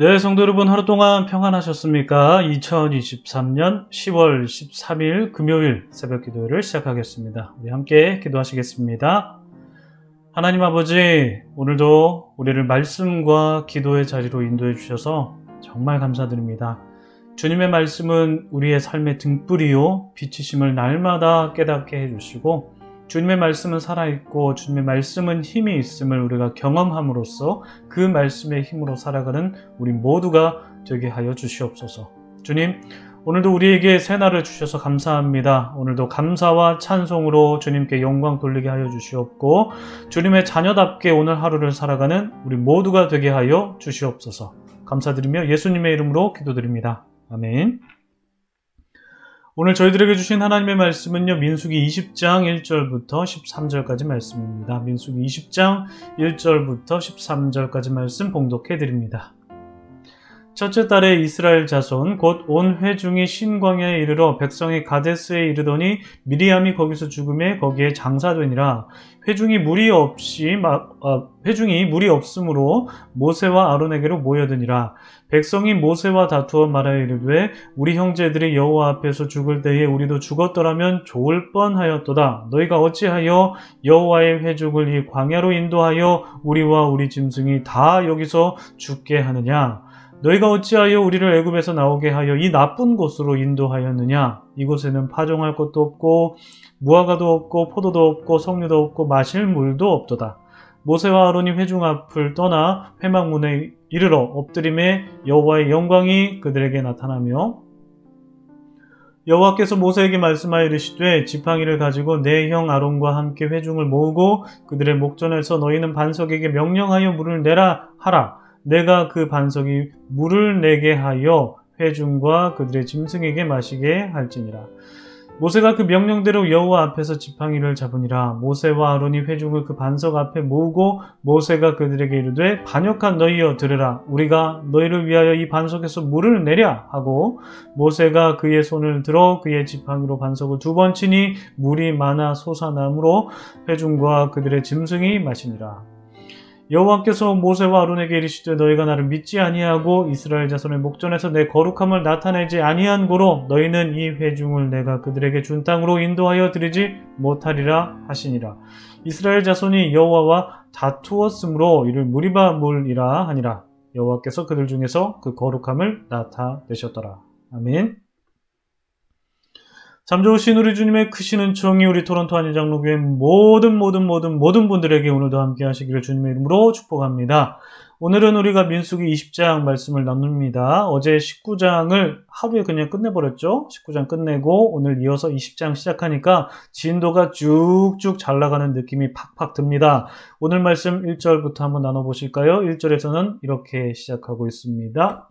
네, 성도 여러분 하루 동안 평안하셨습니까? 2023년 10월 13일 금요일 새벽 기도를 시작하겠습니다. 우리 함께 기도하시겠습니다. 하나님 아버지, 오늘도 우리를 말씀과 기도의 자리로 인도해 주셔서 정말 감사드립니다. 주님의 말씀은 우리의 삶의 등불이요, 빛이심을 날마다 깨닫게 해주시고, 주님의 말씀은 살아있고 주님의 말씀은 힘이 있음을 우리가 경험함으로써 그 말씀의 힘으로 살아가는 우리 모두가 되게 하여 주시옵소서. 주님, 오늘도 우리에게 새날을 주셔서 감사합니다. 오늘도 감사와 찬송으로 주님께 영광 돌리게 하여 주시옵고 주님의 자녀답게 오늘 하루를 살아가는 우리 모두가 되게 하여 주시옵소서. 감사드리며 예수님의 이름으로 기도드립니다. 아멘. 오늘 저희들에게 주신 하나님의 말씀은요, 민수기 20장 1절부터 13절까지 말씀입니다. 민수기 20장 1절부터 13절까지 말씀 봉독해 드립니다. 첫째 달에 이스라엘 자손 곧 온 회중이 신광야에 이르러 백성이 가데스에 이르더니 미리암이 거기서 죽음에 거기에 장사되니라. 회중이 무리 없이 어, 회중이 무리 없으므로 모세와 아론에게로 모여드니라. 백성이 모세와 다투어 말하여 이르되 우리 형제들이 여호와 앞에서 죽을 때에 우리도 죽었더라면 좋을 뻔하였도다. 너희가 어찌하여 여호와의 회족을 이 광야로 인도하여 우리와 우리 짐승이 다 여기서 죽게 하느냐 너희가 어찌하여 우리를 애굽에서 나오게 하여 이 나쁜 곳으로 인도하였느냐? 이곳에는 파종할 것도 없고 무화과도 없고 포도도 없고 석류도 없고 마실 물도 없도다. 모세와 아론이 회중 앞을 떠나 회막문에 이르러 엎드림에 여호와의 영광이 그들에게 나타나며 여호와께서 모세에게 말씀하여 이르시되 지팡이를 가지고 내 형 아론과 함께 회중을 모으고 그들의 목전에서 너희는 반석에게 명령하여 물을 내라 하라 내가 그 반석이 물을 내게 하여 회중과 그들의 짐승에게 마시게 할지니라. 모세가 그 명령대로 여호와 앞에서 지팡이를 잡으니라. 모세와 아론이 회중을 그 반석 앞에 모으고 모세가 그들에게 이르되 반역한 너희여 들으라. 우리가 너희를 위하여 이 반석에서 물을 내랴 하고 모세가 그의 손을 들어 그의 지팡이로 반석을 두 번 치니 물이 많아 솟아나므로 회중과 그들의 짐승이 마시니라 여호와께서 모세와 아론에게 이르시되 너희가 나를 믿지 아니하고 이스라엘 자손의 목전에서 내 거룩함을 나타내지 아니한 고로 너희는 이 회중을 내가 그들에게 준 땅으로 인도하여 드리지 못하리라 하시니라. 이스라엘 자손이 여호와와 다투었으므로 이를 무리바 물이라 하니라. 여호와께서 그들 중에서 그 거룩함을 나타내셨더라. 아멘. 참 좋으신 우리 주님의 크신 은총이 우리 토론토 한인장로교회 모든 모든 모든 모든 분들에게 오늘도 함께 하시기를 주님의 이름으로 축복합니다. 오늘은 우리가 민수기 20장 말씀을 나눕니다. 어제 19장을 하루에 그냥 끝내버렸죠. 19장 끝내고 오늘 이어서 20장 시작하니까 진도가 쭉쭉 잘 나가는 느낌이 팍팍 듭니다. 오늘 말씀 1절부터 한번 나눠보실까요? 1절에서는 이렇게 시작하고 있습니다.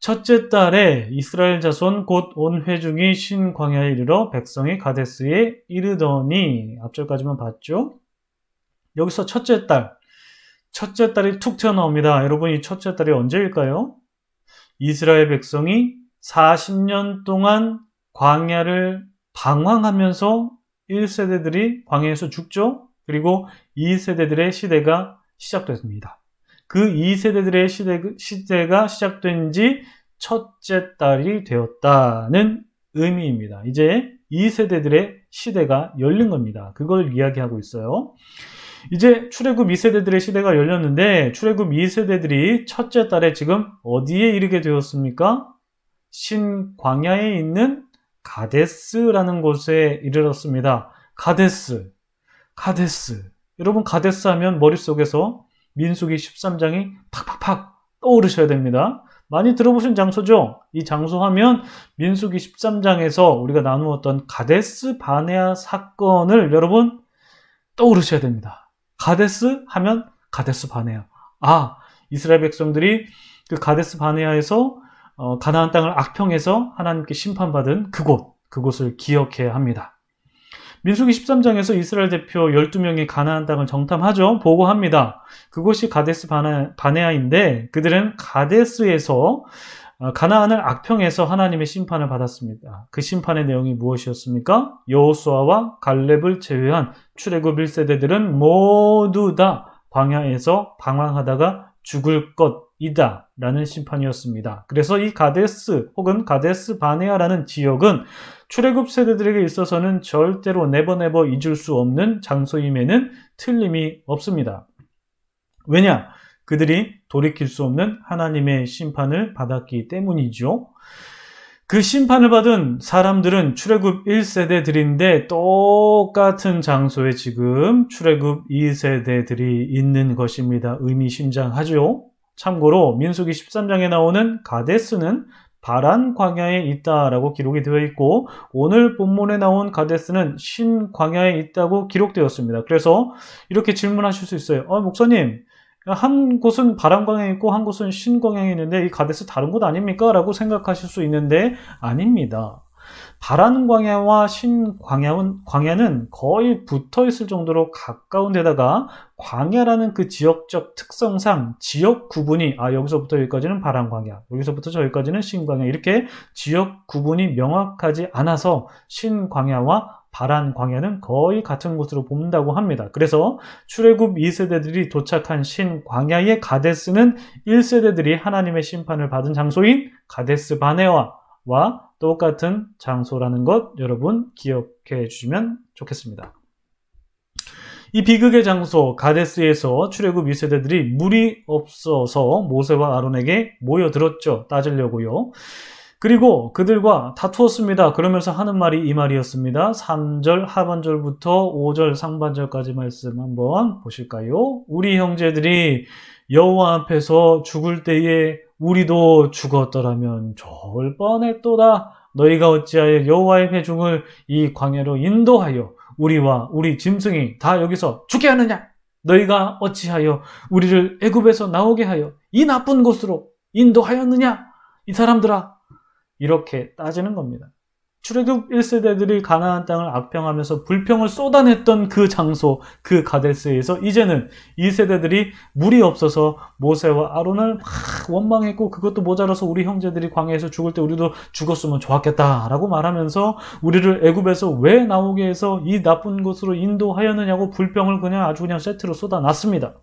첫째 달에 이스라엘 자손 곧 온 회중이 신광야에 이르러 백성이 가데스에 이르더니 앞절까지만 봤죠. 여기서 첫째 달, 첫째 달이 툭 튀어나옵니다. 여러분 이 첫째 달이 언제일까요? 이스라엘 백성이 40년 동안 광야를 방황하면서 1세대들이 광야에서 죽죠. 그리고 2세대들의 시대가 시작됐습니다. 그 2세대들의 시대, 시대가 시작된 지 첫째 딸이 되었다는 의미입니다. 이제 2세대들의 시대가 열린 겁니다. 그걸 이야기하고 있어요. 이제 출애굽 2세대들의 시대가 열렸는데 출애굽 2세대들이 첫째 딸에 지금 어디에 이르게 되었습니까? 신광야에 있는 가데스라는 곳에 이르렀습니다. 가데스, 가데스. 여러분 가데스 하면 머릿속에서 민수기 13장이 팍팍팍 떠오르셔야 됩니다. 많이 들어보신 장소죠? 이 장소 하면 민수기 13장에서 우리가 나누었던 가데스 바네아 사건을 여러분 떠오르셔야 됩니다. 가데스 하면 가데스 바네아. 아, 이스라엘 백성들이 그 가데스 바네아에서 어, 가나안 땅을 악평해서 하나님께 심판받은 그곳, 그곳을 기억해야 합니다. 민수기 13장에서 이스라엘 대표 12명이 가나안 땅을 정탐하죠. 보고합니다. 그곳이 가데스 바네아 인데 그들은 가데스에서 어, 가나안을 악평해서 하나님의 심판을 받았습니다. 그 심판의 내용이 무엇이었습니까? 여호수아와 갈렙을 제외한 출애굽 1세대들은 모두 다 광야에서 방황하다가 죽을 것 이다 라는 심판이었습니다. 그래서 이 가데스 혹은 가데스 바네아라는 지역은 출애굽 세대들에게 있어서는 절대로 네버네버 잊을 수 없는 장소임에는 틀림이 없습니다. 왜냐? 그들이 돌이킬 수 없는 하나님의 심판을 받았기 때문이죠. 그 심판을 받은 사람들은 출애굽 1세대들인데 똑같은 장소에 지금 출애굽 2세대들이 있는 것입니다. 의미심장하죠. 참고로 민수기 13장에 나오는 가데스는 바란 광야에 있다라고 기록이 되어 있고 오늘 본문에 나온 가데스는 신 광야에 있다고 기록되었습니다. 그래서 이렇게 질문하실 수 있어요. 어, 목사님, 한 곳은 바람광에 있고 한 곳은 신 광야에 있는데 이 가데스 다른 곳 아닙니까? 라고 생각하실 수 있는데 아닙니다. 바란 광야와 신 광야는, 거의 붙어 있을 정도로 가까운 데다가 광야라는 그 지역적 특성상 지역 구분이 아 여기서부터 여기까지는 바란 광야, 여기서부터 저기까지는 신 광야 이렇게 지역 구분이 명확하지 않아서 신 광야와 바란 광야는 거의 같은 곳으로 본다고 합니다. 그래서 출애굽 2세대들이 도착한 신 광야의 가데스는 1세대들이 하나님의 심판을 받은 장소인 가데스 바네와 와 똑같은 장소라는 것 여러분 기억해 주시면 좋겠습니다. 이 비극의 장소 가데스에서 출애굽 2세대들이 물이 없어서 모세와 아론에게 모여들었죠. 따지려고요. 그리고 그들과 다투었습니다. 그러면서 하는 말이 이 말이었습니다. 3절 하반절부터 5절 상반절까지 말씀 한번 보실까요? 우리 형제들이 여호와 앞에서 죽을 때에 우리도 죽었더라면 좋을 뻔했도다. 너희가 어찌하여 여호와의 회중을 이 광야로 인도하여 우리와 우리 짐승이 다 여기서 죽게 하느냐? 너희가 어찌하여 우리를 애굽에서 나오게 하여 이 나쁜 곳으로 인도하였느냐? 이 사람들아 이렇게 따지는 겁니다. 출애굽 1세대들이 가나안 땅을 악평하면서 불평을 쏟아냈던 그 장소, 그 가데스에서 이제는 2세대들이 물이 없어서 모세와 아론을 막 원망했고 그것도 모자라서 우리 형제들이 광야에서 죽을 때 우리도 죽었으면 좋았겠다라고 말하면서 우리를 애굽에서 왜 나오게 해서 이 나쁜 곳으로 인도하였느냐고 불평을 그냥 아주 그냥 세트로 쏟아놨습니다.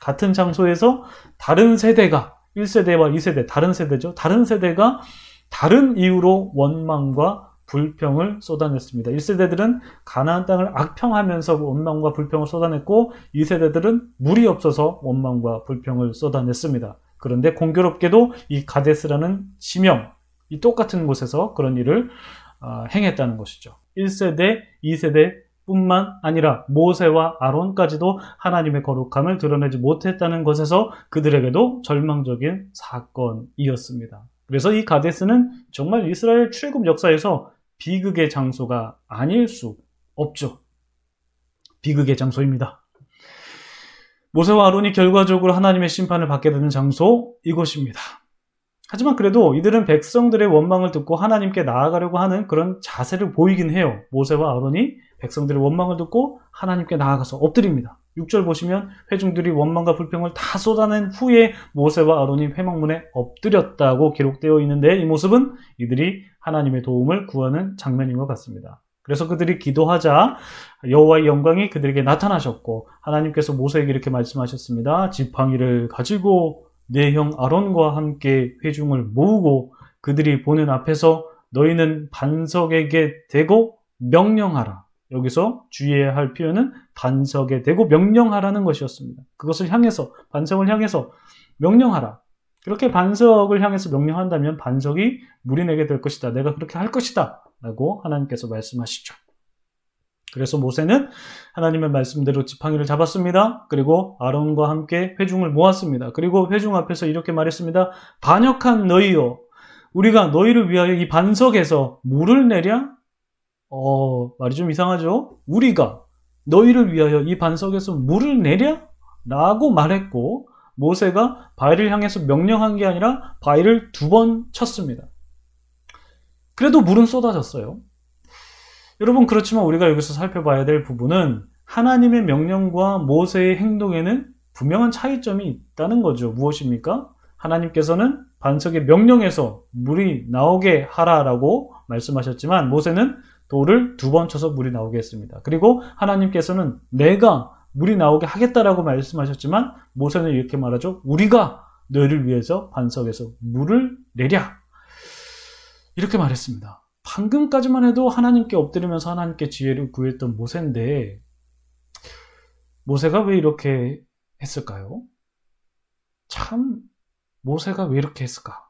같은 장소에서 다른 세대가 1세대와 2세대 다른 세대죠. 다른 세대가 다른 이유로 원망과 불평을 쏟아냈습니다. 1세대들은 가나안 땅을 악평하면서 원망과 불평을 쏟아냈고 2세대들은 물이 없어서 원망과 불평을 쏟아냈습니다. 그런데 공교롭게도 이 가데스라는 지명, 이 똑같은 곳에서 그런 일을 어, 행했다는 것이죠. 1세대, 2세대 뿐만 아니라 모세와 아론까지도 하나님의 거룩함을 드러내지 못했다는 것에서 그들에게도 절망적인 사건이었습니다. 그래서 이 가데스는 정말 이스라엘 출애굽 역사에서 비극의 장소가 아닐 수 없죠. 비극의 장소입니다. 모세와 아론이 결과적으로 하나님의 심판을 받게 되는 장소 이곳입니다. 하지만 그래도 이들은 백성들의 원망을 듣고 하나님께 나아가려고 하는 그런 자세를 보이긴 해요. 모세와 아론이 백성들의 원망을 듣고 하나님께 나아가서 엎드립니다. 6절 보시면 회중들이 원망과 불평을 다 쏟아낸 후에 모세와 아론이 회막문에 엎드렸다고 기록되어 있는데 이 모습은 이들이 하나님의 도움을 구하는 장면인 것 같습니다. 그래서 그들이 기도하자 여호와의 영광이 그들에게 나타나셨고 하나님께서 모세에게 이렇게 말씀하셨습니다. 지팡이를 가지고 내 형 아론과 함께 회중을 모으고 그들이 보는 앞에서 너희는 반석에게 대고 명령하라. 여기서 주의해야 할 표현은 반석에 대고 명령하라는 것이었습니다. 그것을 향해서 반석을 향해서 명령하라. 그렇게 반석을 향해서 명령한다면 반석이 물이 내게 될 것이다. 내가 그렇게 할 것이다. 라고 하나님께서 말씀하시죠. 그래서 모세는 하나님의 말씀대로 지팡이를 잡았습니다. 그리고 아론과 함께 회중을 모았습니다. 그리고 회중 앞에서 이렇게 말했습니다. 반역한 너희요. 우리가 너희를 위하여 이 반석에서 물을 내랴? 어, 말이 좀 이상하죠? 우리가 너희를 위하여 이 반석에서 물을 내랴? 라고 말했고, 모세가 바위를 향해서 명령한 게 아니라 바위를 두 번 쳤습니다. 그래도 물은 쏟아졌어요. 여러분, 그렇지만 우리가 여기서 살펴봐야 될 부분은 하나님의 명령과 모세의 행동에는 분명한 차이점이 있다는 거죠. 무엇입니까? 하나님께서는 반석에 명령해서 물이 나오게 하라라고 말씀하셨지만 모세는 돌을 두 번 쳐서 물이 나오게 했습니다. 그리고 하나님께서는 내가 물이 나오게 하겠다라고 말씀하셨지만 모세는 이렇게 말하죠. 우리가 너희를 위해서 반석에서 물을 내랴. 이렇게 말했습니다. 방금까지만 해도 하나님께 엎드리면서 하나님께 지혜를 구했던 모세인데 모세가 왜 이렇게 했을까요? 참 모세가 왜 이렇게 했을까?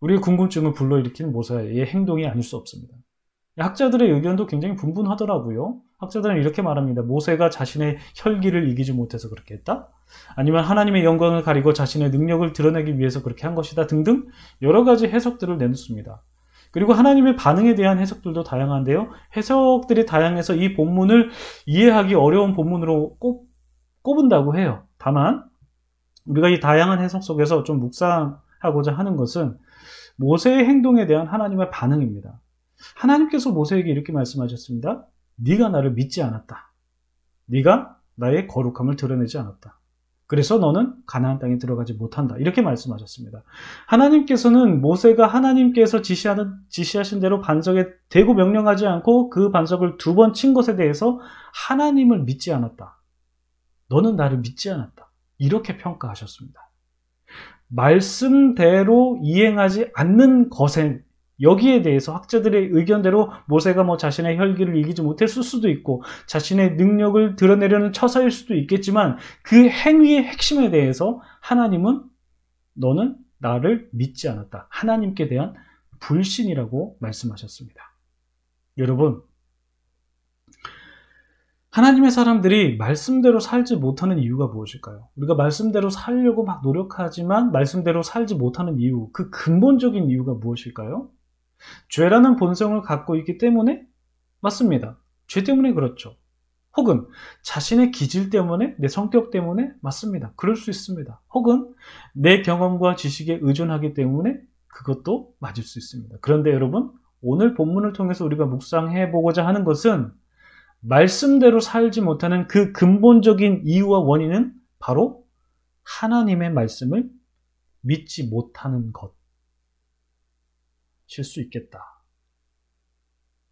우리의 궁금증을 불러일으킨 모세의 행동이 아닐 수 없습니다. 학자들의 의견도 굉장히 분분하더라고요. 학자들은 이렇게 말합니다. 모세가 자신의 혈기를 이기지 못해서 그렇게 했다? 아니면 하나님의 영광을 가리고 자신의 능력을 드러내기 위해서 그렇게 한 것이다 등등 여러 가지 해석들을 내놓습니다. 그리고 하나님의 반응에 대한 해석들도 다양한데요. 해석들이 다양해서 이 본문을 이해하기 어려운 본문으로 꼽, 꼽은다고 해요. 다만 우리가 이 다양한 해석 속에서 좀 묵상하고자 하는 것은 모세의 행동에 대한 하나님의 반응입니다. 하나님께서 모세에게 이렇게 말씀하셨습니다. 네가 나를 믿지 않았다. 네가 나의 거룩함을 드러내지 않았다. 그래서 너는 가나안 땅에 들어가지 못한다. 이렇게 말씀하셨습니다. 하나님께서는 모세가 하나님께서 지시하는, 지시하신 대로 반석에 대고 명령하지 않고 그 반석을 두 번 친 것에 대해서 하나님을 믿지 않았다. 너는 나를 믿지 않았다. 이렇게 평가하셨습니다. 말씀대로 이행하지 않는 것에 여기에 대해서 학자들의 의견대로 모세가 뭐 자신의 혈기를 이기지 못했을 수도 있고 자신의 능력을 드러내려는 처사일 수도 있겠지만 그 행위의 핵심에 대해서 하나님은 너는 나를 믿지 않았다. 하나님께 대한 불신이라고 말씀하셨습니다. 여러분, 하나님의 사람들이 말씀대로 살지 못하는 이유가 무엇일까요? 우리가 말씀대로 살려고 막 노력하지만 말씀대로 살지 못하는 이유, 그 근본적인 이유가 무엇일까요? 죄라는 본성을 갖고 있기 때문에 맞습니다. 죄 때문에 그렇죠. 혹은 자신의 기질 때문에, 내 성격 때문에 맞습니다. 그럴 수 있습니다. 혹은 내 경험과 지식에 의존하기 때문에 그것도 맞을 수 있습니다. 그런데 여러분, 오늘 본문을 통해서 우리가 묵상해 보고자 하는 것은 말씀대로 살지 못하는 그 근본적인 이유와 원인은 바로 하나님의 말씀을 믿지 못하는 것. 칠수 있겠다.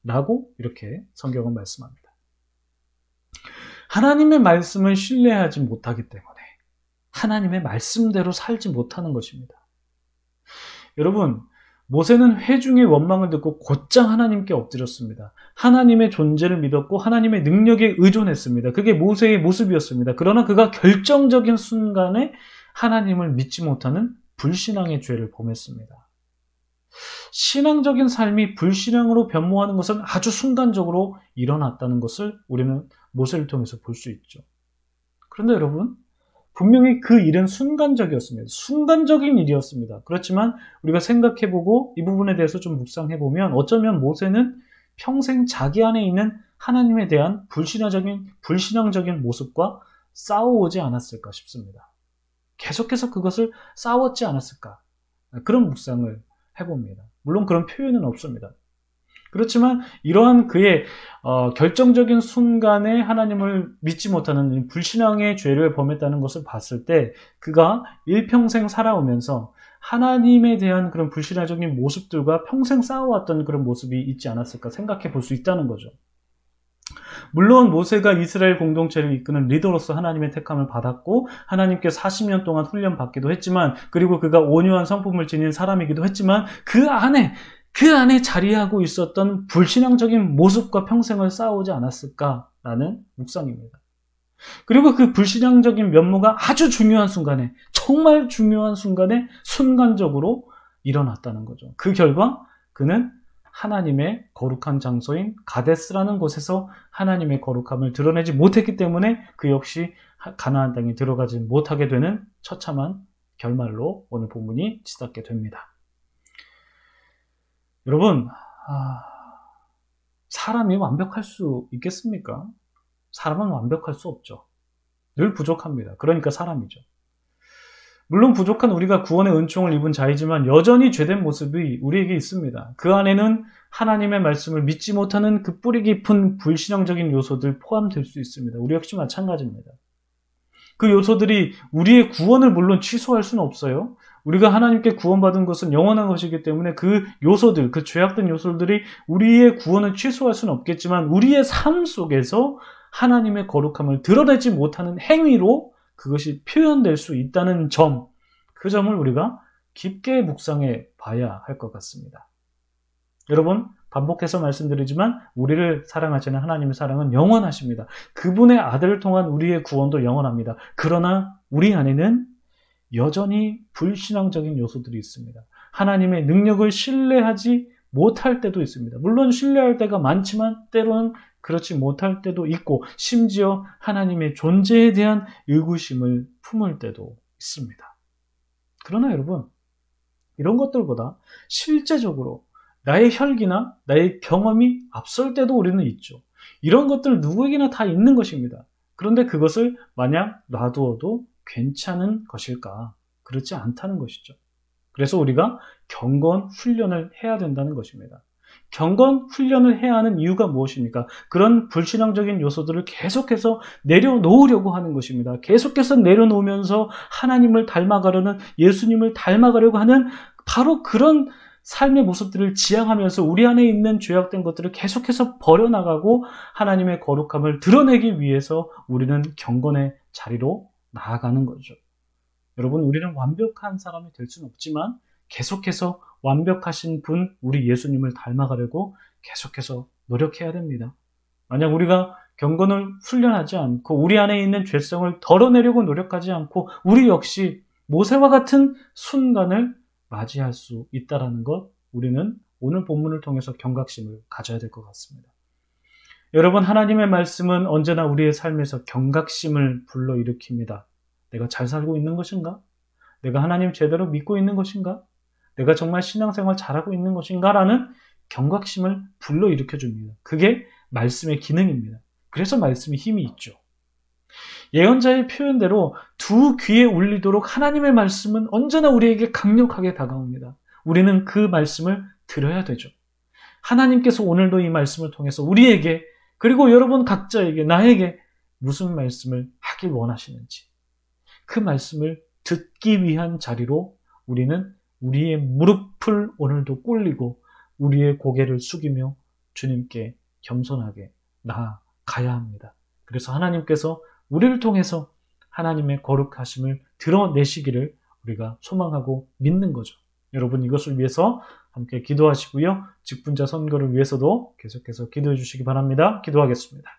라고 이렇게 성경은 말씀합니다. 하나님의 말씀을 신뢰하지 못하기 때문에 하나님의 말씀대로 살지 못하는 것입니다. 여러분, 모세는 회중의 원망을 듣고 곧장 하나님께 엎드렸습니다. 하나님의 존재를 믿었고 하나님의 능력에 의존했습니다. 그게 모세의 모습이었습니다. 그러나 그가 결정적인 순간에 하나님을 믿지 못하는 불신앙의 죄를 범했습니다. 신앙적인 삶이 불신앙으로 변모하는 것은 아주 순간적으로 일어났다는 것을 우리는 모세를 통해서 볼 수 있죠. 그런데 여러분, 분명히 그 일은 순간적이었습니다. 순간적인 일이었습니다. 그렇지만 우리가 생각해보고 이 부분에 대해서 좀 묵상해보면 어쩌면 모세는 평생 자기 안에 있는 하나님에 대한 불신앙적인, 불신앙적인 모습과 싸워오지 않았을까 싶습니다. 계속해서 그것을 싸웠지 않았을까. 그런 묵상을 해봅니다. 물론 그런 표현은 없습니다. 그렇지만 이러한 그의 어, 결정적인 순간에 하나님을 믿지 못하는 불신앙의 죄를 범했다는 것을 봤을 때 그가 일평생 살아오면서 하나님에 대한 그런 불신앙적인 모습들과 평생 쌓아왔던 그런 모습이 있지 않았을까 생각해 볼 수 있다는 거죠. 물론 모세가 이스라엘 공동체를 이끄는 리더로서 하나님의 택함을 받았고 하나님께 40년 동안 훈련 받기도 했지만 그리고 그가 온유한 성품을 지닌 사람이기도 했지만 그 안에 그 안에 자리하고 있었던 불신앙적인 모습과 평생을 쌓아오지 않았을까라는 묵상입니다. 그리고 그 불신앙적인 면모가 아주 중요한 순간에 정말 중요한 순간에 순간적으로 일어났다는 거죠. 그 결과 그는 하나님의 거룩한 장소인 가데스라는 곳에서 하나님의 거룩함을 드러내지 못했기 때문에 그 역시 가나안 땅에 들어가지 못하게 되는 처참한 결말로 오늘 본문이 치닫게 됩니다. 여러분, 아, 사람이 완벽할 수 있겠습니까? 사람은 완벽할 수 없죠. 늘 부족합니다. 그러니까 사람이죠. 물론 부족한 우리가 구원의 은총을 입은 자이지만 여전히 죄된 모습이 우리에게 있습니다. 그 안에는 하나님의 말씀을 믿지 못하는 그 뿌리 깊은 불신앙적인 요소들 포함될 수 있습니다. 우리 역시 마찬가지입니다. 그 요소들이 우리의 구원을 물론 취소할 수는 없어요. 우리가 하나님께 구원받은 것은 영원한 것이기 때문에 그 요소들, 그 죄악된 요소들이 우리의 구원을 취소할 수는 없겠지만 우리의 삶 속에서 하나님의 거룩함을 드러내지 못하는 행위로 그것이 표현될 수 있다는 점, 그 점을 우리가 깊게 묵상해 봐야 할 것 같습니다. 여러분, 반복해서 말씀드리지만 우리를 사랑하시는 하나님의 사랑은 영원하십니다. 그분의 아들을 통한 우리의 구원도 영원합니다. 그러나 우리 안에는 여전히 불신앙적인 요소들이 있습니다. 하나님의 능력을 신뢰하지 못할 때도 있습니다. 물론 신뢰할 때가 많지만 때로는 그렇지 못할 때도 있고 심지어 하나님의 존재에 대한 의구심을 품을 때도 있습니다. 그러나 여러분 이런 것들보다 실제적으로 나의 혈기나 나의 경험이 앞설 때도 우리는 있죠. 이런 것들 누구에게나 다 있는 것입니다. 그런데 그것을 마냥 놔두어도 괜찮은 것일까? 그렇지 않다는 것이죠. 그래서 우리가 경건 훈련을 해야 된다는 것입니다. 경건 훈련을 해야 하는 이유가 무엇입니까? 그런 불신앙적인 요소들을 계속해서 내려놓으려고 하는 것입니다. 계속해서 내려놓으면서 하나님을 닮아가려는 예수님을 닮아가려고 하는 바로 그런 삶의 모습들을 지향하면서 우리 안에 있는 죄악된 것들을 계속해서 버려나가고 하나님의 거룩함을 드러내기 위해서 우리는 경건의 자리로 나아가는 거죠. 여러분, 우리는 완벽한 사람이 될 수는 없지만 계속해서 완벽하신 분, 우리 예수님을 닮아가려고 계속해서 노력해야 됩니다. 만약 우리가 경건을 훈련하지 않고 우리 안에 있는 죄성을 덜어내려고 노력하지 않고 우리 역시 모세와 같은 순간을 맞이할 수 있다라는 것 우리는 오늘 본문을 통해서 경각심을 가져야 될 것 같습니다. 여러분 하나님의 말씀은 언제나 우리의 삶에서 경각심을 불러일으킵니다. 내가 잘 살고 있는 것인가? 내가 하나님 제대로 믿고 있는 것인가? 내가 정말 신앙생활 잘하고 있는 것인가라는 경각심을 불러일으켜 줍니다. 그게 말씀의 기능입니다. 그래서 말씀이 힘이 있죠. 예언자의 표현대로 두 귀에 울리도록 하나님의 말씀은 언제나 우리에게 강력하게 다가옵니다. 우리는 그 말씀을 들어야 되죠. 하나님께서 오늘도 이 말씀을 통해서 우리에게 그리고 여러분 각자에게 나에게 무슨 말씀을 하길 원하시는지 그 말씀을 듣기 위한 자리로 우리는 우리의 무릎을 오늘도 꿇리고 우리의 고개를 숙이며 주님께 겸손하게 나아가야 합니다. 그래서 하나님께서 우리를 통해서 하나님의 거룩하심을 드러내시기를 우리가 소망하고 믿는 거죠. 여러분 이것을 위해서 함께 기도하시고요. 직분자 선거를 위해서도 계속해서 기도해 주시기 바랍니다. 기도하겠습니다.